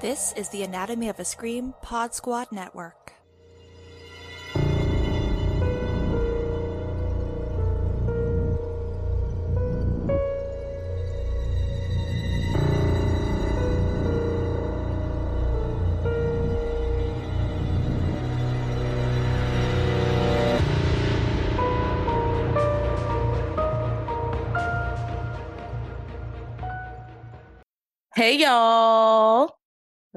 This is the Anatomy of a Scream Pod Squad Network. Hey y'all.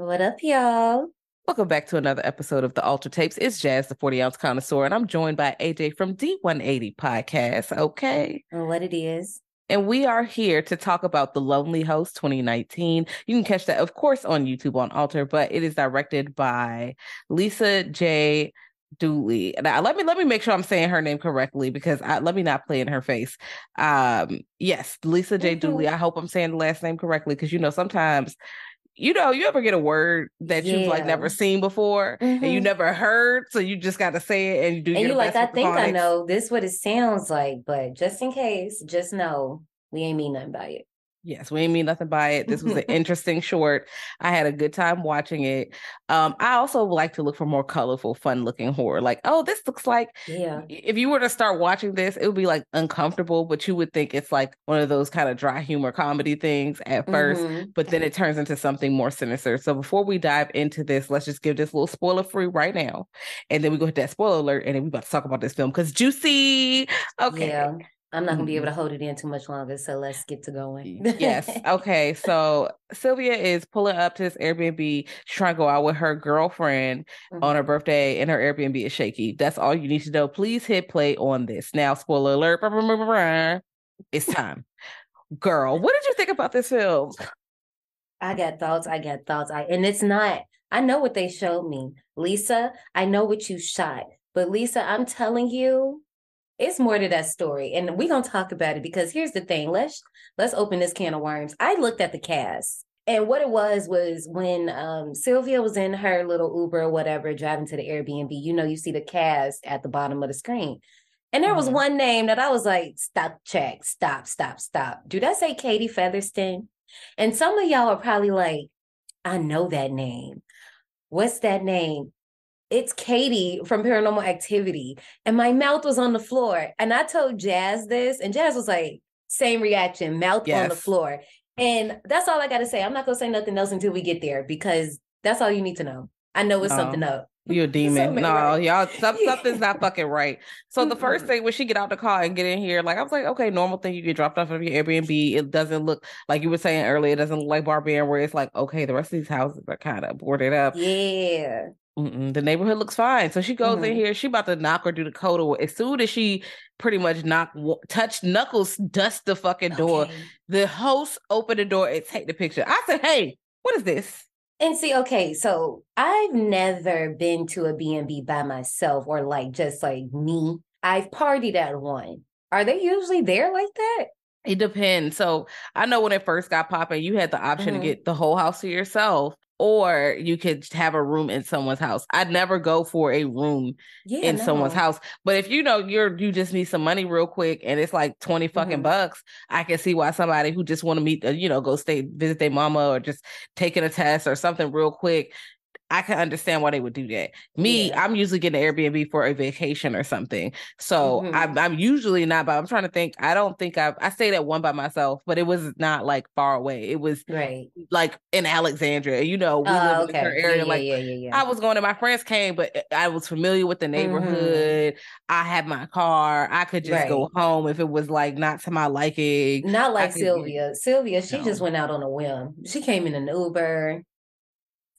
What up, y'all? Welcome back to another episode of the Alter Tapes. It's Jazz, the 40 ounce connoisseur, and I'm joined by AJ from D180 Podcast. Okay. What it is. And we are here to talk about The Lonely Host 2019. You can catch that, of course, on YouTube on Alter, but it is directed by Lisa J. Dooley. Now, let me let me make sure I'm saying her name correctly because I, let me not play in her face. Um, yes, Lisa J. Mhm. Dooley. I hope I'm saying the last name correctly because you know sometimes, you know, you ever get a word that you've like never seen before and you Mhm. never heard, so you just got to say it and you do. And you like, I think I know this what it sounds like, but just in case, just know we ain't mean nothing by it. Yes, we ain't mean nothing by it. This was an interesting short. I had a good time watching it. Um, I also like to look for more colorful, fun looking horror. Like, oh, this looks like Yeah. if you were to start watching this, it would be like uncomfortable, but you would think it's like one of those kind of dry humor comedy things at 1st Mhm. but then it turns into something more sinister. So before we dive into this, let's just give this little spoiler free right now. And then we go hit that spoiler alert and then we about to talk about this film because juicy. Okay. Yeah. I'm not gonna be able Mhm. to hold it in too much longer, so let's get to going. yes. Okay. So Silvia is pulling up to this Airbnb, trying to go out with her girlfriend on her birthday, and her Airbnb is shaky. That's all you need to know. Please hit play on this. Now, spoiler alert. It's time. Girl, what did you think about this film? I got thoughts. I got thoughts. I and it's not. I know what they showed me, Lisa. I know what you shot, but Lisa, I'm telling you, it's more to that story, and we're gonna talk about it because here's the thing. Let's let's open this can of worms. I looked at the cast, and what it was was when um, Silvia was in her little Uber or whatever, driving to the Airbnb. You know, you see the cast at the bottom of the screen. And there was Mhm. one name that I was like, stop, check, stop, stop, stop. Do that say Katie Featherston? And some of y'all are probably like, I know that name. What's that name? It's Katie from Paranormal Activity. And my mouth was on the floor. And I told Jazz this, and Jazz was like, same reaction, mouth on the floor. And that's all I got to say. I'm not going to say nothing else until we get there because that's all you need to know. I know it's No. something up. You're a demon. No, right. y'all, some, something's not fucking right. So the first thing when she get out the car and get in here, like I was like, okay, normal thing. You get dropped off of your Airbnb. It doesn't look like you were saying earlier. It doesn't look like Barbarian, where it's like, okay, the rest of these houses are kind of boarded up. Yeah. Mm-mm, the neighborhood looks fine. So she goes in Mhm. here. She about to knock or do the code. Or as soon as she pretty much knock, w- touch knuckles, dust the fucking door. Okay. The host opened the door and take the picture. I said, hey, what is this? And see, okay, so I've never been to a B&B by myself or like just like me. I've partied at one. Are they usually there like that? It depends. So I know when it first got popping, you had the option Mhm. to get the whole house to yourself, or you could have a room in someone's house. I'd never go for a room Yeah, in someone's house. But if you know you're you just need some money real quick and it's like 20 fucking Mhm. bucks, I can see why somebody who just want to meet, uh, you know, go stay visit their mama or just taking a test or something real quick. I can understand why they would do that. Me, Yeah. I'm usually getting an Airbnb for a vacation or something. So Mhm. I'm, I'm usually not, but I'm trying to think. I don't think I've, I stayed at one by myself, but it was not like far away. It was Right. like in Alexandria, you know, we Oh, live okay. certain Yeah, area. yeah, like yeah, yeah, yeah. I was going and my friends came, but I was familiar with the neighborhood. I had my car. I could just go home if it was like not to my liking. Not like Silvia. Silvia, she just went out on a whim. She came in an Uber.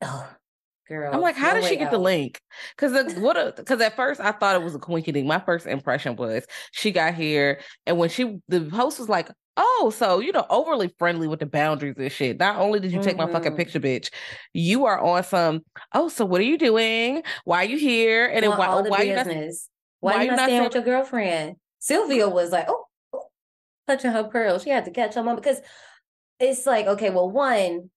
Oh, girl. I'm like, how no did she get the link? Because what? Because at first I thought it was a coinky My first impression was she got here, and when she the host was like, "Oh, so you know, overly friendly with the boundaries and shit." Not only did you take my fucking Mhm. picture, bitch, you are on some. Oh, so what are you doing? Why are you here? And then why? all the Why you not? business. Why, why you not staying with your girlfriend? Silvia was like, oh, oh, touching her pearls. She had to catch her mom because it's like, okay, well, one,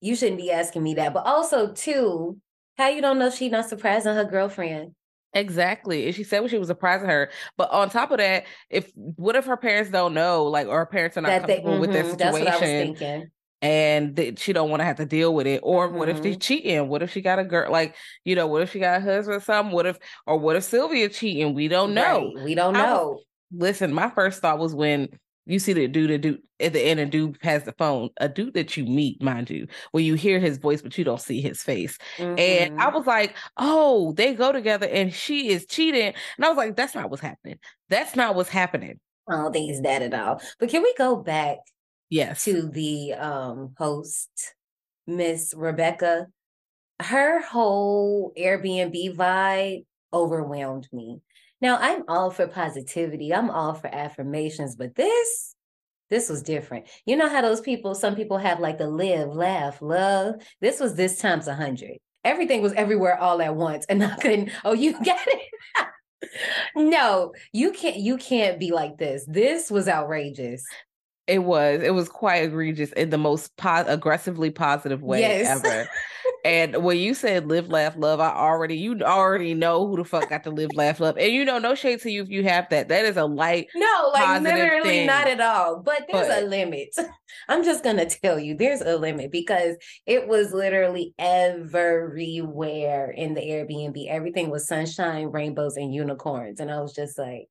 you shouldn't be asking me that. But also, too, how you don't know she not surprising her girlfriend? Exactly. And she said when she was surprising her. But on top of that, if what if her parents don't know, like, or her parents are not That they, comfortable with their that's what I was situation, thinking. and that she don't want to have to deal with it or what if Mm-hmm. cheating what if she got a girl like you know what if she got a husband or something what if or what if silvia cheating we don't know Right. We don't was- know. listen my first thought was when you see the dude, the dude at the end, a dude has the phone, a dude that you meet, mind you, where you hear his voice, but you don't see his face. And I Mhm. was like, oh, they go together and she is cheating. And I was like, that's not what's happening. That's not what's happening. I don't think it's that at all. But can we go back Yes. to the um host, Miss Rebecca? Her whole Airbnb vibe overwhelmed me. Now I'm all for positivity. I'm all for affirmations, but this this was different. You know how those people, some people have like the live, laugh, love. This was this times a hundred. Everything was everywhere all at once, and I couldn't. Oh, you got it. no, you can't. You can't be like this. This was outrageous. It was. It was quite egregious in the most po- aggressively positive way Yes. ever. And when you said live, laugh, love, I already you already know who the fuck got to live, laugh, love. And you know, no shade to you if you have that. That is a light. No, like literally thing. not at all. But there's a limit. I'm just gonna tell you, there's a limit because it was literally everywhere in the Airbnb. Everything was sunshine, rainbows, and unicorns. And I was just like,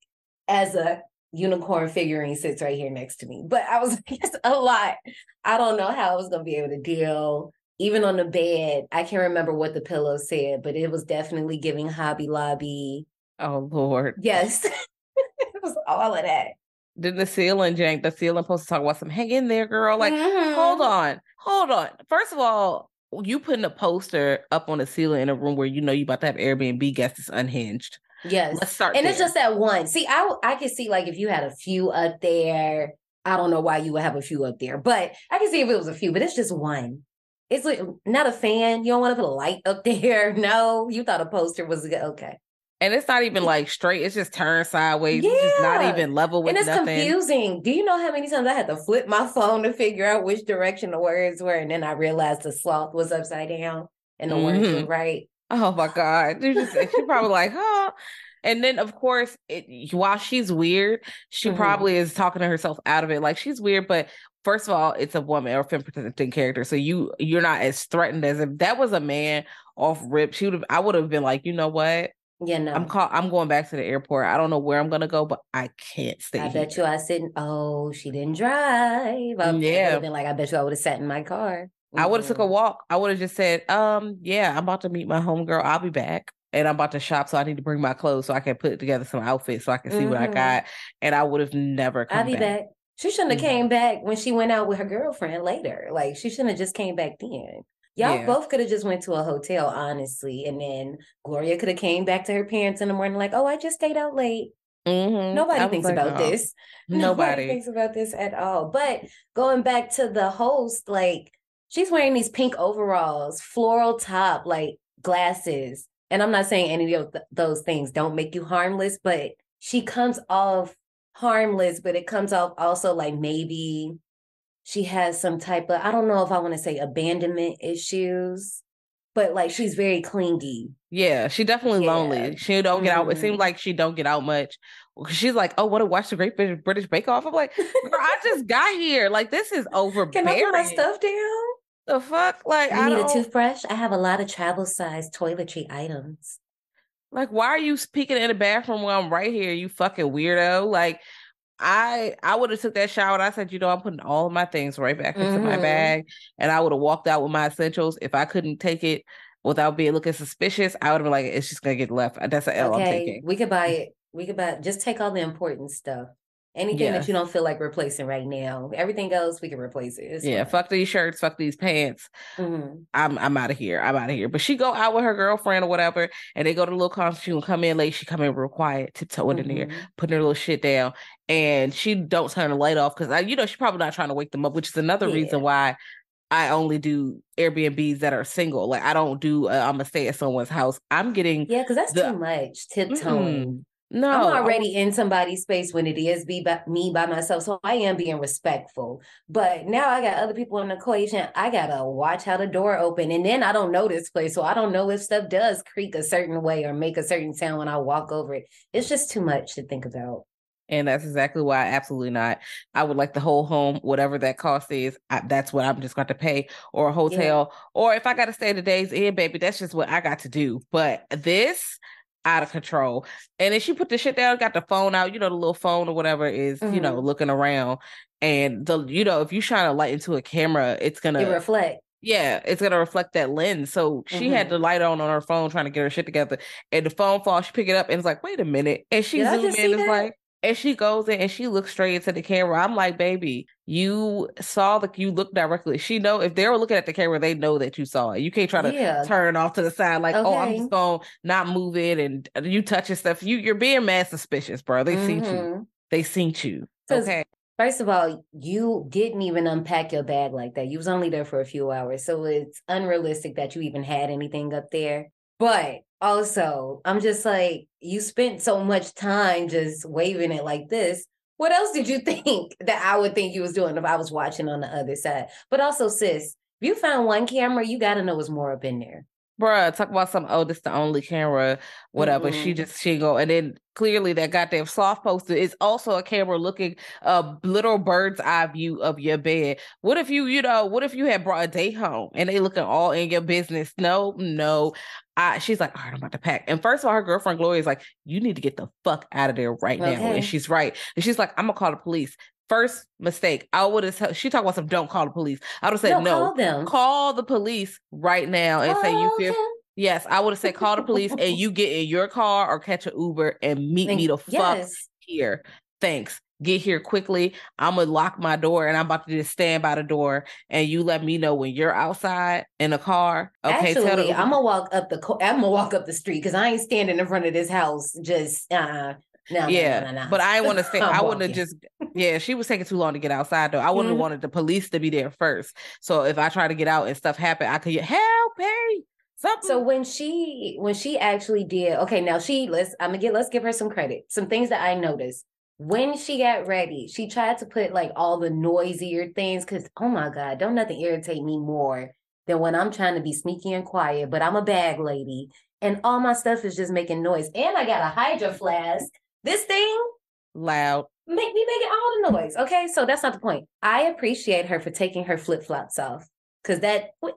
as a unicorn figurine sits right here next to me. But I was like, it's a lot. I don't know how I was gonna be able to deal. Even on the bed, I can't remember what the pillow said, but it was definitely giving Hobby Lobby. Oh Lord. Yes. it was all of that. Didn't the ceiling jank? The ceiling supposed to talk about some hang in there, girl. Like, Mhm. hold on, hold on. First of all, you putting a poster up on the ceiling in a room where you know you about to have Airbnb guests is unhinged. Yes. Let's start. and it's just that one. See, I I could see like if you had a few up there. I don't know why you would have a few up there, but I can see if it was a few. But it's just one. It's like not a fan. You don't want to put a light up there. No, you thought a poster was good. Okay, and it's not even like straight. It's just turned sideways. It's not even level with and it's nothing. confusing. Do you know how many times I had to flip my phone to figure out which direction the words were, and then I realized the sloth was upside down and the words Mhm. were right. Oh my god! You just she probably like, huh? And then of course, it, while she's weird, she Mhm. probably is talking to herself out of it. Like she's weird, but first of all, it's a woman or presenting character, so you you're not as threatened as if that was a man off rip. She would have. I would have been like, you know what? Yeah, no. I'm call. I'm going back to the airport. I don't know where I'm gonna go, but I can't stay. I bet here. you I said, Oh, she didn't drive. I would Yeah. been like, I bet you I would have sat in my car. I would have took a walk. I would have just said, um, yeah, I'm about to meet my homegirl. I'll be back. And I'm about to shop, so I need to bring my clothes so I can put together some outfits so I can see what I Mhm. got. And I would have never come I'll be back. back. She shouldn't have Mhm. came back when she went out with her girlfriend later. Like she shouldn't have just came back then. Y'all Yeah. both could have just went to a hotel, honestly, and then Gloria could have came back to her parents in the morning, like, "Oh, I just stayed out late." Mhm. Nobody thinks like, about oh, this. Nobody. thinks about this at all. But going back to the host, like she's wearing these pink overalls, floral top, like glasses. And I'm not saying any of th- those things don't make you harmless, but she comes off harmless, but it comes off also like maybe she has some type of, I don't know if I want to say abandonment issues, but like she's very clingy. Yeah, she definitely Yeah. lonely. She don't get out. It seems Mhm. like she don't get out much. She's like, oh, want to watch the Great British, British Bake Off? I'm like, girl, I just got here. Like, this is overbearing. Can I put my stuff down? The fuck? Like, You I need a don't. toothbrush? I have a lot of travel size toiletry items. Like, why are you speaking in the bathroom while I'm right here? You fucking weirdo. Like, I I would have took that shower and I said, you know, I'm putting all of my things right back into my Mhm. bag. And I would have walked out with my essentials. If I couldn't take it without being looking suspicious, I would have been like, it's just gonna get left. That's an L I'm taking. we could buy it. We could buy. Just take all the important stuff. Anything that you don't feel like replacing right now. Everything else we can replace it. It's Yeah, fine. fuck these shirts, fuck these pants. Mhm. I'm I'm out of here. I'm out of here. But she go out with her girlfriend or whatever, and they go to the little concert. She will come in late. She come in real quiet, tiptoeing in there, Mhm. putting her little shit down, and she don't turn the light off because I, you know, she's probably not trying to wake them up, which is another reason why I only do Airbnbs that are single. Like I don't do. Uh, I'm gonna stay at someone's house. I'm getting Yeah, because that's The- too much tiptoeing. No. I'm I already in somebody's space when it is be by, me by myself, so I am being respectful. But now I got other people in the equation. I gotta watch how the door open, and then I don't know this place, so I don't know if stuff does creak a certain way or make a certain sound when I walk over it. It's just too much to think about. And that's exactly why absolutely not. I would like the whole home, whatever that cost is. I, that's what I'm just going to pay, or a hotel, yeah. or if I got to stay the days in, baby, that's just what I got to do. But this out of control. And then she put the shit down, got the phone out, you know, the little phone or whatever is, mm-hmm. you know, mm-hmm. looking around. And the, you know, if you shine a light into a camera, it's gonna it reflect. Yeah, it's gonna reflect that lens. So she mm-hmm. had the light on on her phone trying to get her shit together, and the phone falls. She pick it up and it's like, wait a minute, and she zooms in. It's like, and she goes in and she looks straight into the camera. I'm like, baby, you saw the you look directly. She know if they were looking at the camera, they know that you saw it. You can't try to yeah. turn off to the side like, okay. oh, I'm just gonna not move it and you touching stuff. You you're being mad suspicious, bro. They mm-hmm. seen you. They seen you. Okay. First of all, you didn't even unpack your bag like that. You was only there for a few hours. So it's unrealistic that you even had anything up there. But also, I'm just like, you spent so much time just waving it like this. What else did you think that I would think you was doing if I was watching on the other side? But also, sis, if you found one camera, you got to know what's more up in there. Bruh, talk about some, oh, this the only camera, whatever. Mm-hmm. She just, she go, and then clearly that goddamn soft poster is also a camera looking a little bird's eye view of your bed. What if you, you know, what if you had brought a date home and they looking all in your business? No, no. I, she's like, all right, I'm about to pack. And first of all, her girlfriend Gloria is like, you need to get the fuck out of there right okay. now. And she's right. And she's like, I'm gonna call the police. First mistake. I would have. She talked about some. Don't call the police. I would have said no. no call them. Call the police right now and say you feel. Yes, I would have said call the police and you get in your car or catch an Uber and meet Thank, me the fuck yes. here. Thanks get here quickly. I'm gonna lock my door and I'm about to just stand by the door and you let me know when you're outside in a car. Okay, Actually, I'm gonna walk up the I'm gonna walk up the street because I ain't standing in front of this house just uh no, yeah, no, no, no, but I want to say I wouldn't have just. Yeah, she was taking too long to get outside though. I wouldn't have mm-hmm. wanted the police to be there first. So if I try to get out and stuff happen, I could help me. Something. So when she when she actually did okay, now she let's I'm gonna get let's give her some credit. Some things that I noticed when she got ready, she tried to put like all the noisier things because, oh my God, don't nothing irritate me more than when I'm trying to be sneaky and quiet, but I'm a bag lady and all my stuff is just making noise. And I got a hydro flask. This thing loud. Make me making all the noise. Okay. So that's not the point. I appreciate her for taking her flip flops off. Cause that the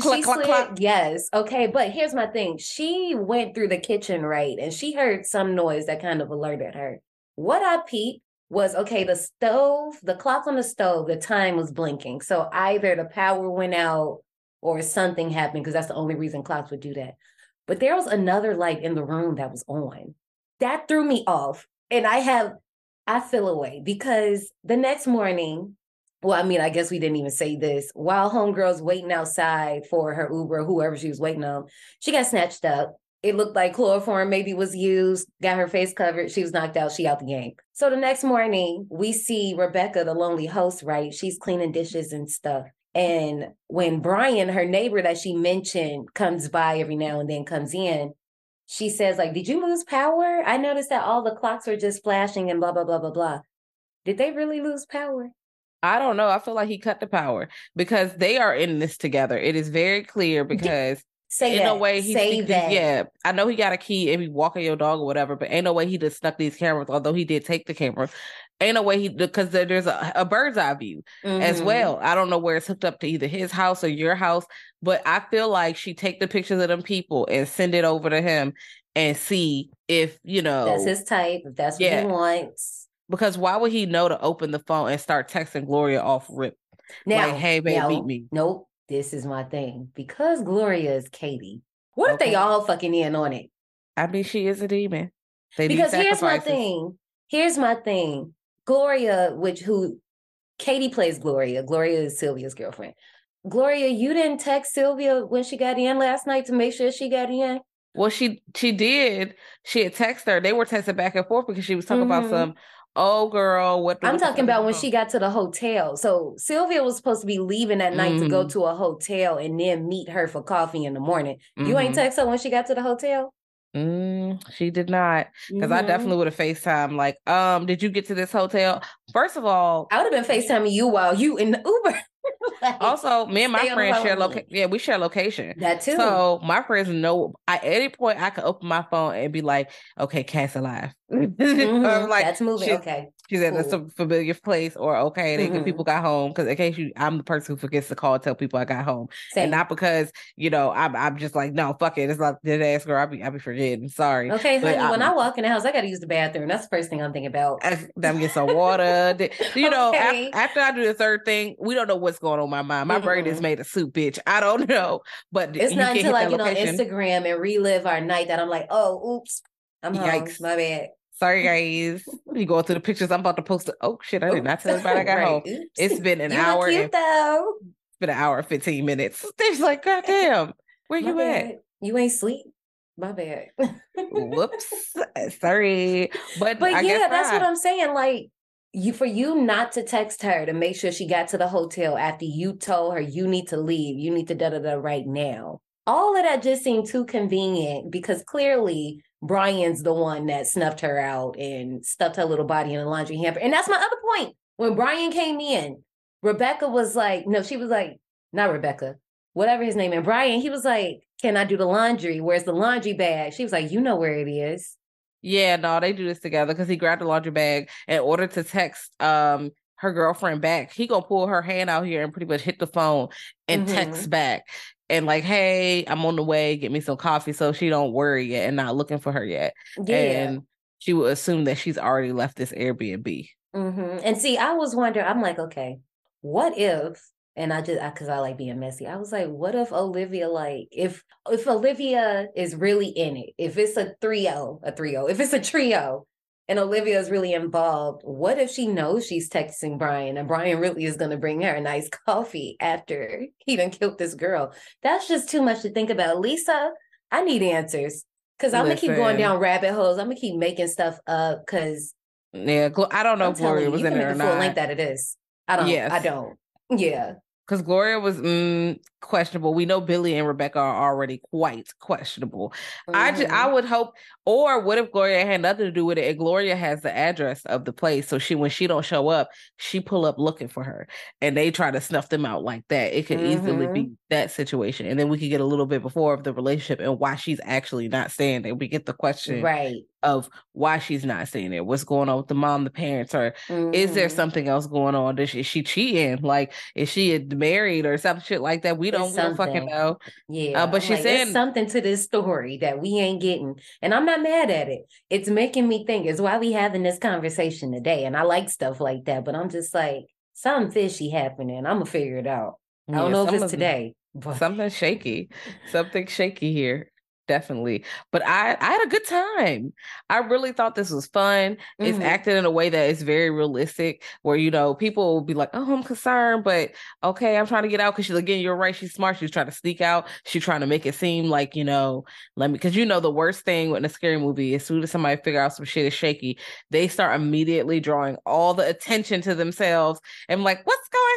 cluck, cluck, cluck. Yes. Okay. But here's my thing. She went through the kitchen, right? And she heard some noise that kind of alerted her. What I peeped was okay, the stove, the clock on the stove, the time was blinking. So either the power went out or something happened because that's the only reason clocks would do that. But there was another light in the room that was on. That threw me off. And I have, I feel away because the next morning, well, I mean, I guess we didn't even say this. While homegirl's waiting outside for her Uber, whoever she was waiting on, she got snatched up. It looked like chloroform maybe was used, got her face covered. She was knocked out. She out the game. So the next morning, we see Rebecca, the lonely host, right? She's cleaning dishes and stuff. And when Brian, her neighbor that she mentioned, comes by every now and then, comes in, she says, like, did you lose power? I noticed that all the clocks were just flashing and blah, blah, blah, blah, blah. Did they really lose power? I don't know. I feel like he cut the power because they are in this together. It is very clear because Say in that. a way he Say that. yeah. I know he got a key and he walking your dog or whatever, but ain't no way he just snuck these cameras. Although he did take the camera, ain't no way he because there's a, a bird's eye view mm-hmm. as well. I don't know where it's hooked up to either his house or your house, but I feel like she take the pictures of them people and send it over to him and see if you know that's his type. If that's what he wants because why would he know to open the phone and start texting Gloria off rip? Now, like, hey, babe, meet me. Nope. This is my thing. Because Gloria is Katie. What okay. if they all fucking in on it? I mean, she is a demon. They because here's my thing. Here's my thing. Gloria, which who Katie plays Gloria. Gloria is Silvia's girlfriend. Gloria, you didn't text Silvia when she got in last night to make sure she got in. Well, she she did. She had texted her. They were texting back and forth because she was talking mm-hmm. about some Oh, girl, what? I'm talking about when she got to the hotel. So Silvia was supposed to be leaving that night mm-hmm. to go mm-hmm. to a hotel and then meet her for coffee in the morning. Mm-hmm. You ain't mm-hmm. text her when she got to the hotel. Mm, she did not, because mm-hmm. I definitely would have Facetime. Like, um, did you get to this hotel? First of all, I would have been Facetiming you while you in the Uber. Like, Also, me and my friends share location. Yeah, we share location. that too. So my friends know at any point I can open my phone and be like, okay, Cass alive. Mhm, Or like that's moving. she's- Okay. she's in a some familiar place, or okay, they, Mhm. people got home. Because in case you, I'm the person who forgets to call and tell people I got home, Same. and not because you know I'm I'm just like no, fuck it. It's like dead ass girl. I be I be forgetting. Sorry. okay, when I walk in the house, I got to use the bathroom. That's the first thing I'm thinking about. I- Them get some water. You know, Okay. after, I do the third thing, we don't know what's going on my mind. My brain is mm-hmm. made of soup, bitch. I don't know. But It's not until I get on. Instagram and relive our night that I'm like, oh, oops, I'm home. Yikes. My bad. Sorry, guys. You go through the pictures. I'm about to post. It. Oh shit! I did not tell everybody I got Right. home. Oops. It's been an you hour. Cute and, though. it's been an hour and fifteen minutes. They're like, God damn, where My you at? You ain't sleep. My bad. Whoops. Sorry, but But I yeah, that's what. I'm saying. Like you for you not to text her to make sure she got to the hotel after you told her you need to leave, you need to da da da right now. All of that just seemed too convenient because clearly Brian's the one that snuffed her out and stuffed her little body in a laundry hamper. And that's my other point. When Brian came in, Rebecca was like, no, she was like, not Rebecca, whatever his name. And Brian, he was like, Can I do the laundry? Where's the laundry bag? She was like, You know where it is. Yeah, no, they do this together because he grabbed the laundry bag in order to text um her girlfriend back. He gonna pull her hand out here and pretty much hit the phone and Mhm. text back and like, hey, I'm on the way. Get me some coffee, so she don't worry yet and not looking for her yet. Yeah. And she will assume that she's already left this Airbnb. hmm And see, I was wondering, I'm like, okay, what if, and I just, because I, like being messy, I was like, what if Olivia, like, if, if Olivia is really in it, if it's a trio, a trio, if it's a trio, and Olivia is really involved, what if she knows she's texting Brian and Brian really is going to bring her a nice coffee after he done killed this girl? That's just too much to think about. Lisa, I need answers. Cause I'm gonna keep going down rabbit holes. I'm gonna keep making stuff up because Yeah, I don't know I'm if Gloria was you in there or the full length that it is. I don't. Yes. I don't. Yeah. Because Gloria was mm, questionable. We know Billy and Rebecca are already quite questionable. I just, I would hope, or what if Gloria had nothing to do with it, and Gloria has the address of the place, so she when she don't show up, she pull up looking for her, and they try to snuff them out like that. It could easily be that situation, and then we could get a little bit before of the relationship and why she's actually not staying there. We get the question right. of why she's not staying there, what's going on with the mom, the parents, or is there Mhm. something else going on? Is she, is she cheating? Like, is she married or some shit like that? We don't, we don't fucking know. Uh, yeah. but I'm she's like, saying- something to this story that we ain't getting, and I'm not mad at it. It's making me think. It's why we having this conversation today, and I like stuff like that. But I'm just like, something fishy happening. I'm gonna figure it out. I don't Yeah, know if it's today, but Something shaky, something shaky here. Definitely, but I I had a good time. I really thought this was fun. It's Mhm. acted in a way that is very realistic, where you know people will be like, "Oh, I'm concerned," but okay, I'm trying to get out because she's again, you're right. She's smart. She's trying to sneak out. She's trying to make it seem like you know, let me because you know the worst thing in a scary movie, is as soon as somebody figure out some shit is shaky, they start immediately drawing all the attention to themselves and like, what's going on?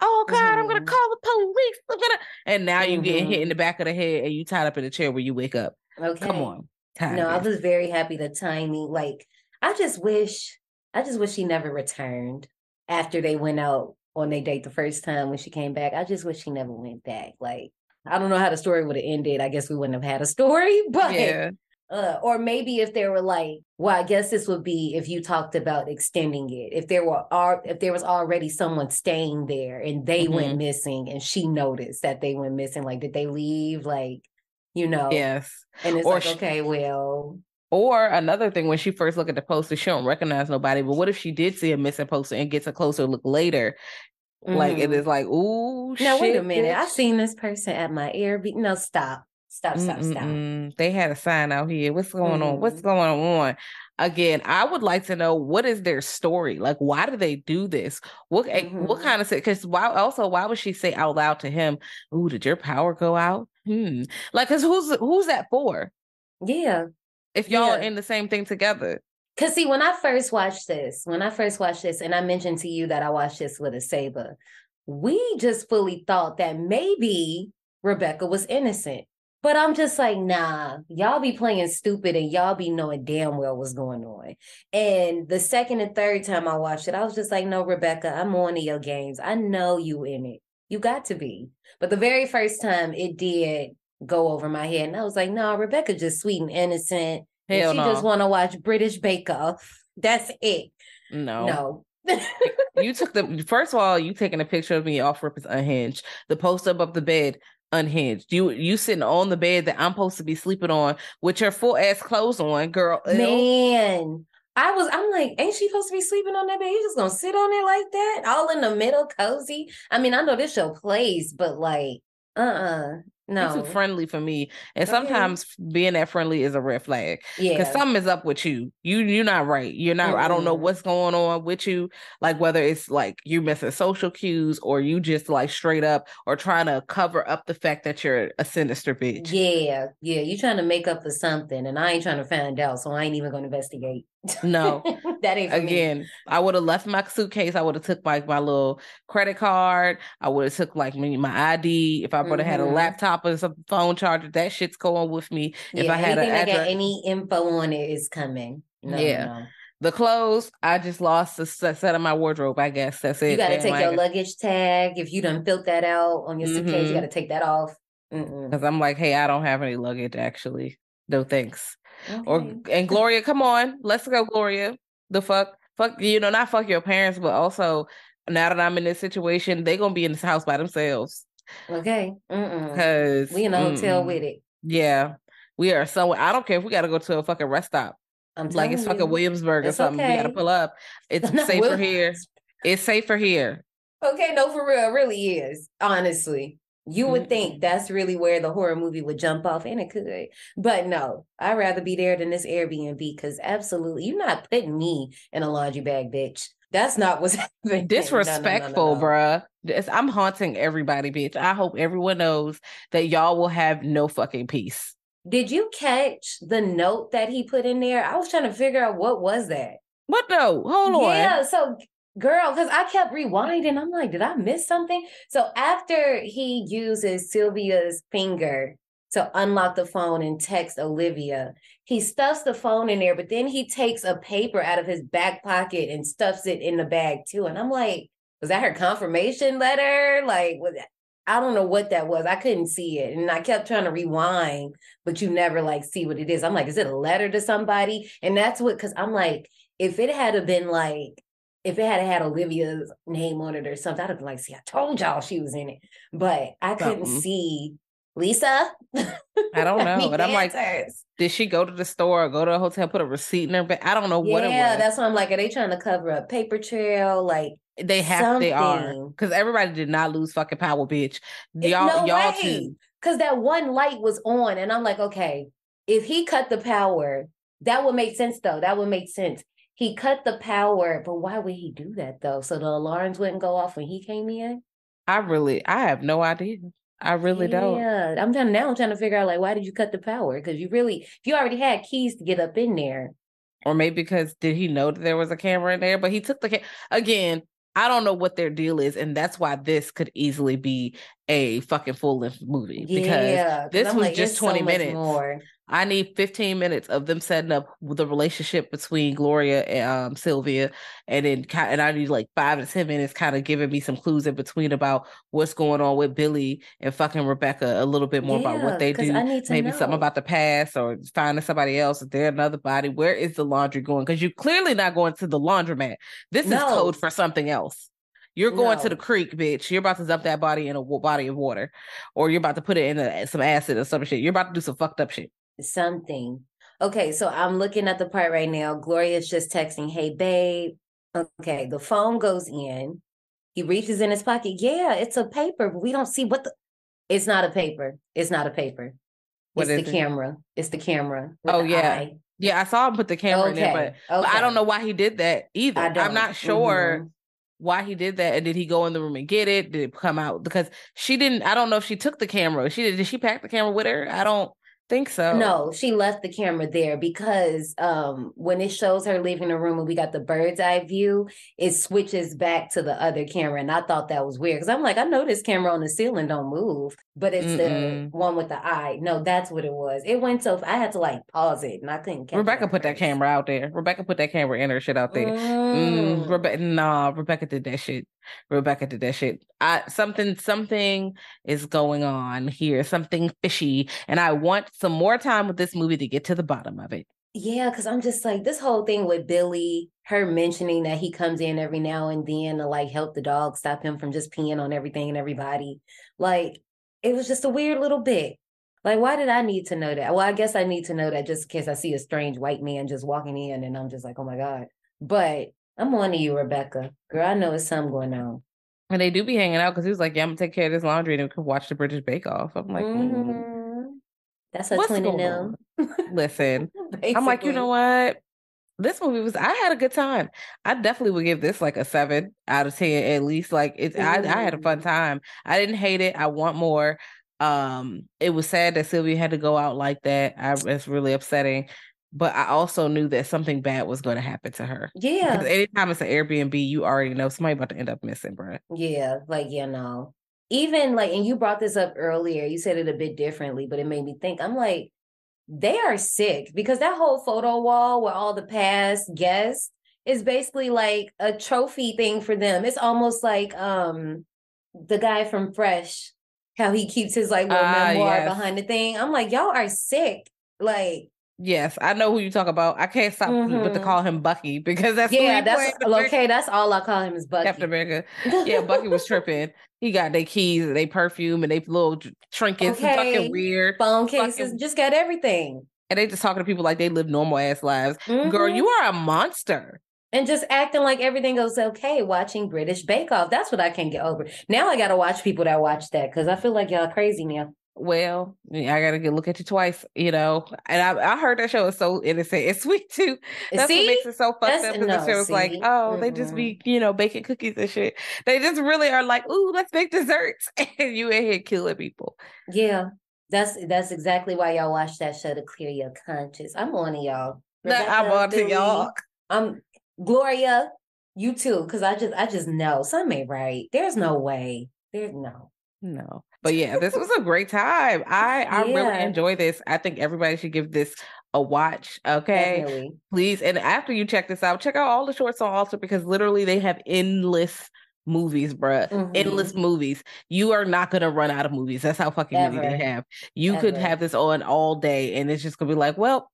Oh God, I'm gonna call the police. I'm gonna and now you getting hit mm-hmm. in the back of the head and you tied up in a chair where you wake up. okay. Come on. Tired No, I was very happy the timing. Like, I just wish, I just wish she never returned after they went out on their date the first time when she came back. I just wish she never went back. Like, I don't know how the story would have ended. I guess we wouldn't have had a story, but yeah. Uh, or maybe if they were like, well, I guess this would be if you talked about extending it. If there were if there was already someone staying there and they went Mhm. missing and she noticed that they went missing, like did they leave? Like, you know, Yes. and it's Or like, sh- okay, well, Or another thing, when she first look at the poster, she don't recognize nobody. But what if she did see a missing poster and gets a closer look later? Like it Mhm. is like, ooh, Now wait a shit, minute. I bitch. seen this person at my Airbnb. No, stop. Stop, stop, stop. Mm-mm-mm. They had a sign out here. What's going on? What's Mhm. going on? Again, I would like to know what is their story? Like, why do they do this? What eh, what Mhm. kind of say? because why also why would she say out loud to him, "Ooh, did your power go out?" Hmm. Like, cause who's who's that for? Yeah. If y'all are in the same thing together, Cause see, when I first watched this, when I first watched this, and I mentioned to you that I watched this with a saber, we just fully thought that maybe Rebecca was innocent. But I'm just like, nah, y'all be playing stupid and y'all be knowing damn well what's going on. And the second and third time I watched it, I was just like, no, Rebecca, I'm on to your games. I know you in it. You got to be. But the very first time it did go over my head. And I was like, no, Rebecca just sweet and innocent. Hell and she no. just want to watch British Bake Off. That's it. No. No. you took the first of all, you taking a picture of me off rip is unhinged. The post up of the bed, unhinged. You you sitting on the bed that I'm supposed to be sleeping on with your full ass clothes on, girl. Man, I was, I'm like, ain't she supposed to be sleeping on that bed? You just gonna sit on it like that? All in the middle, cozy. I mean, I know this show plays, but like, uh-uh. You're too friendly for me. And Okay. sometimes being that friendly is a red flag. Yeah. Because something is up with you. You you're not right. You're not. I don't know mm-hmm. what's going on with you. Like whether it's like you missing social cues or you just like straight up or trying to cover up the fact that you're a sinister bitch. Yeah, yeah. You're trying to make up for something, and I ain't trying to find out, so I ain't even gonna investigate. No. that ain't for me. Again, I would have left my suitcase. I would have took like my little credit card. I would have took like me my ID. If I would have had a Mhm. laptop or some phone charger, that shit's going with me. if I had an anything address- any info on it is coming. No, Yeah. no. The clothes, I just lost the set of my wardrobe. I guess that's it. You got to take your luggage tag. If you done filled that out on your suitcase, Mhm. you got to take that off. Because I'm like, hey, I don't have any luggage actually. No thanks. Or and Gloria, come on, let's go, Gloria. The fuck, fuck, you know, not fuck your parents, but also now that I'm in this situation, they're gonna be in this house by themselves. Okay. Cause We in a hotel mm-mm. with it. Yeah, we are somewhere. I don't care if we gotta go to a fucking rest stop, I'm like it's telling fucking you. Williamsburg or something. We gotta pull up. It's safer here. It's safer here. Okay, no, for real, it really is. Honestly, you would think mm-hmm. that's really where the horror movie would jump off, and it could. But no, I'd rather be there than this Airbnb because absolutely, you're not putting me in a laundry bag, bitch. That's not what's happening. No, no, no, no, disrespectful, bruh. This- I'm haunting everybody, bitch. I hope everyone knows that y'all will have no fucking peace. Did you catch the note that he put in there? I was trying to figure out what was that. What no? Hold on. Yeah, so girl, because I kept rewinding. I'm like, did I miss something? So after he uses Silvia's finger to unlock the phone and text Olivia, he stuffs the phone in there, but then he takes a paper out of his back pocket and stuffs it in the bag too. And I'm like, was that her confirmation letter? Like, was I don't know what that was. I couldn't see it. And I kept trying to rewind, but you never like see what it is. I'm like, is it a letter to somebody? And that's what, because I'm like, if it had been like, if it had had Olivia's name on it or something, I'd have been like, see, I told y'all she was in it. But I oh, couldn't Something. see Lisa. I don't know. But I'm like, did she go to the store or go to a hotel, put a receipt in her bag? I don't know what it yeah, that's what I'm like. Are they trying to cover up paper trail? Like, they have they are. Because everybody did not lose fucking power, bitch. Y'all, no y'all way. too. Because that one light was on, and I'm like, okay, if he cut the power, that would make sense, though. That would make sense. He cut the power, but why would he do that though? So the alarms wouldn't go off when he came in. I really, I have no idea. I really don't. Yeah, I'm trying now. I'm trying to figure out like why did you cut the power? Because you really, if you already had keys to get up in there, Or maybe because did he know that there was a camera in there? But he took the ca- again. I don't know what their deal is, and that's why this could easily be a fucking full length movie because this was like, just it's so 20 minutes. more. I need 15 minutes of them setting up the relationship between Gloria and um, Silvia, and then and I need like five to 10 minutes, kind of giving me some clues in between about what's going on with Billy and fucking Rebecca, a little bit more about what they do, I need to maybe something about the past or finding somebody else. Is there another body? Where is the laundry going? Because you're clearly not going to the laundromat. This is code for something else. You're going to the creek, bitch. You're about to dump that body in a body of water, or you're about to put it in a, some acid or some shit. You're about to do some fucked up shit. Something. Okay, so I'm looking at the part right now. Gloria's just texting, "Hey, babe." Okay, the phone goes in. He reaches in his pocket. Yeah, it's a paper, but we don't see what the. It's not a paper. It's not a paper. What it's the it? camera. It's the camera. Oh, the yeah. eye. Yeah, I saw him put the camera in there, but, but I don't know why he did that either. I'm not sure Mhm. why he did that. And did he go in the room and get it? Did it come out? Because she didn't. I don't know if she took the camera. She did. Did she pack the camera with her? I don't think so. No, she left the camera there because um when it shows her leaving the room and we got the bird's eye view, it switches back to the other camera. And I thought that was weird because I'm like, I know this camera on the ceiling don't move, but it's Mm-mm. the one with the eye. No, that's what it was. It went so I had to like pause it and I couldn't catch Rebecca put that camera out there. Rebecca put that camera in her shit out there. Mm, Mm. Rebecca, nah, Rebecca did that shit. Rebecca did that shit. I something something is going on here, something fishy, and I want some more time with this movie to get to the bottom of it. Yeah, because I'm just like this whole thing with Billy, her mentioning that he comes in every now and then to like help the dog stop him from just peeing on everything and everybody. Like it was just a weird little bit. Like, why did I need to know that? Well, I guess I need to know that just in case I see a strange white man just walking in and I'm just like, oh my God. But I'm on to you, Rebecca. Girl, I know it's something going on. And they do be hanging out because he was like, "Yeah, I'm gonna take care of this laundry and we can watch the British Bake Off." I'm like, mm, Mhm. That's a what's twin in going them. on? listen. I'm like, you know what? This movie was. I had a good time. I definitely would give this like a seven out of ten at least. Like it's. I, I had a fun time. I didn't hate it. I want more. Um, it was sad that Silvia had to go out like that. I it's really upsetting. But I also knew that something bad was going to happen to her. Yeah. Because anytime it's an Airbnb, you already know somebody about to end up missing, bruh. Yeah, like you know, even like, and you brought this up earlier. You said it a bit differently, but it made me think. I'm like, they are sick because that whole photo wall with all the past guests is basically like a trophy thing for them. It's almost like um the guy from Fresh, how he keeps his like little Ah, memoir yes. behind the thing. I'm like, y'all are sick. Like, Yes, I know who you talk about. I can't stop but to Mhm. call him Bucky because that's yeah, that's okay. That's all I call him is Bucky. Captain America. Yeah, Bucky was tripping. He got their keys, and they perfume, and they little trinkets and Okay. fucking weird. phone cases, fucking- just got everything. And they just talking to people like they live normal ass lives. Girl, Mhm. you are a monster. and just acting like everything goes okay watching British Bake Off. That's what I can't get over. Now I got to watch people that watch that because I feel like y'all crazy now. Well, I gotta get look at you twice, you know. And I, I heard that show is so innocent and sweet too. That's see, what makes it so fucked That's- up. Because the show was like, oh, they just be, you know, baking cookies and shit. They just really are like, ooh, let's make desserts, and you in here killing people. yeah, that's that's exactly why y'all watch that show to clear your conscience. I'm on to y'all. Nah, I'm on to y'all. I'm Gloria. You too, because I just I just know something ain't right. There's no way. There's no. No. But yeah, this was a great time. I I Yeah. really enjoy this. I think everybody should give this a watch. Okay. Definitely. Please. And after you check this out, check out all the shorts on Alter because literally they have endless movies, bruh. Mhm. Endless movies. You are not gonna run out of movies. That's how fucking many they have. You could have this on all day and it's just gonna be like, well,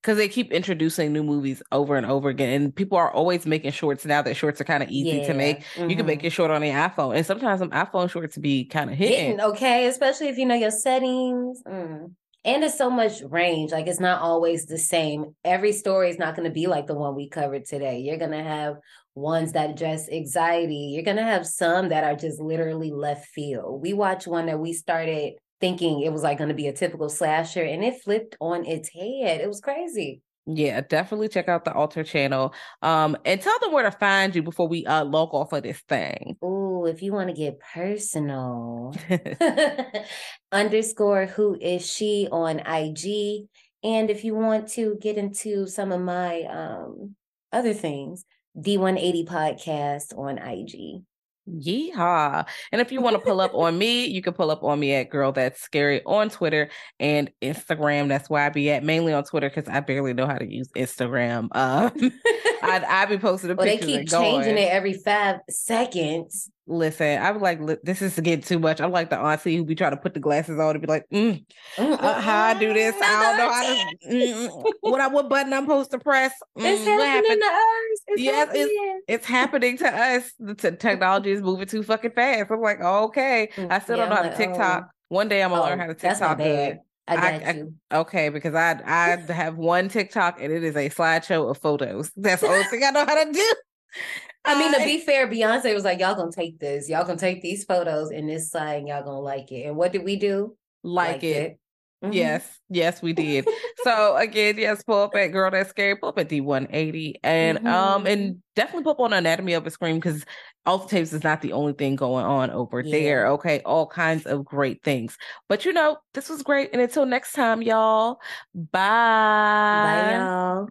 because they keep introducing new movies over and over again. And people are always making shorts now that shorts are kind of easy to Yeah. make. You can make your short on the iPhone. And sometimes some iPhone shorts be kind of hitting, okay, especially if you know your settings. Mm. And it's so much range. Like it's not always the same. Every story is not going to be like the one we covered today. You're going to have ones that address anxiety. You're going to have some that are just literally left field. We watched one that we started thinking it was like going to be a typical slasher and it flipped on its head. It was crazy. Yeah, definitely check out the Alter channel. Um, and tell them where to find you before we uh log off of this thing. Ooh, if you want to get personal. underscore who is she on IG. And if you want to get into some of my um other things, D180 podcast on IG. Yeehaw. And if you want to pull up on me, you can pull up on me at Girl That's Scary on Twitter and Instagram. That's where I be at, mainly on Twitter because I barely know how to use Instagram. Um, I I be posting the Well, they keep changing it every five seconds. Listen, I'm like, this is getting too much. I'm like the auntie who be trying to put the glasses on and be like, mm, uh, how I do this? I don't know how to. Mm, what I what button I'm supposed to press? It's Mm, what happening happened? to us. It's Yes, it's- happening. It's happening to us. The t- technology is moving too fucking fast. I'm like, okay. I still Mm, Yeah, don't know how to like, TikTok. One day I'm gonna learn Oh, how to that's TikTok bad. I I- got I- you. Okay, because I I have one TikTok and it is a slideshow of photos. That's the only thing I know how to do. I mean, to be fair, Beyonce was like, "Y'all gonna take this. Y'all gonna take these photos in this side, and y'all gonna like it." And what did we do? like, it. Mm-hmm. Yes, yes, we did. so again, yes, pull up at Girl That's Scary, pull up at D180, and mm-hmm. um, and definitely pull up on Anatomy of a Scream because Alter Tapes is not the only thing going on over yeah. there. Okay, all kinds of great things. But you know, this was great, and until next time, y'all. Bye. Bye, y'all.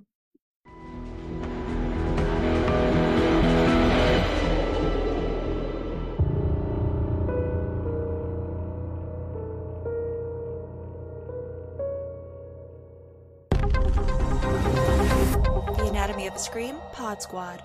The Anatomy of a Scream Pod Squad.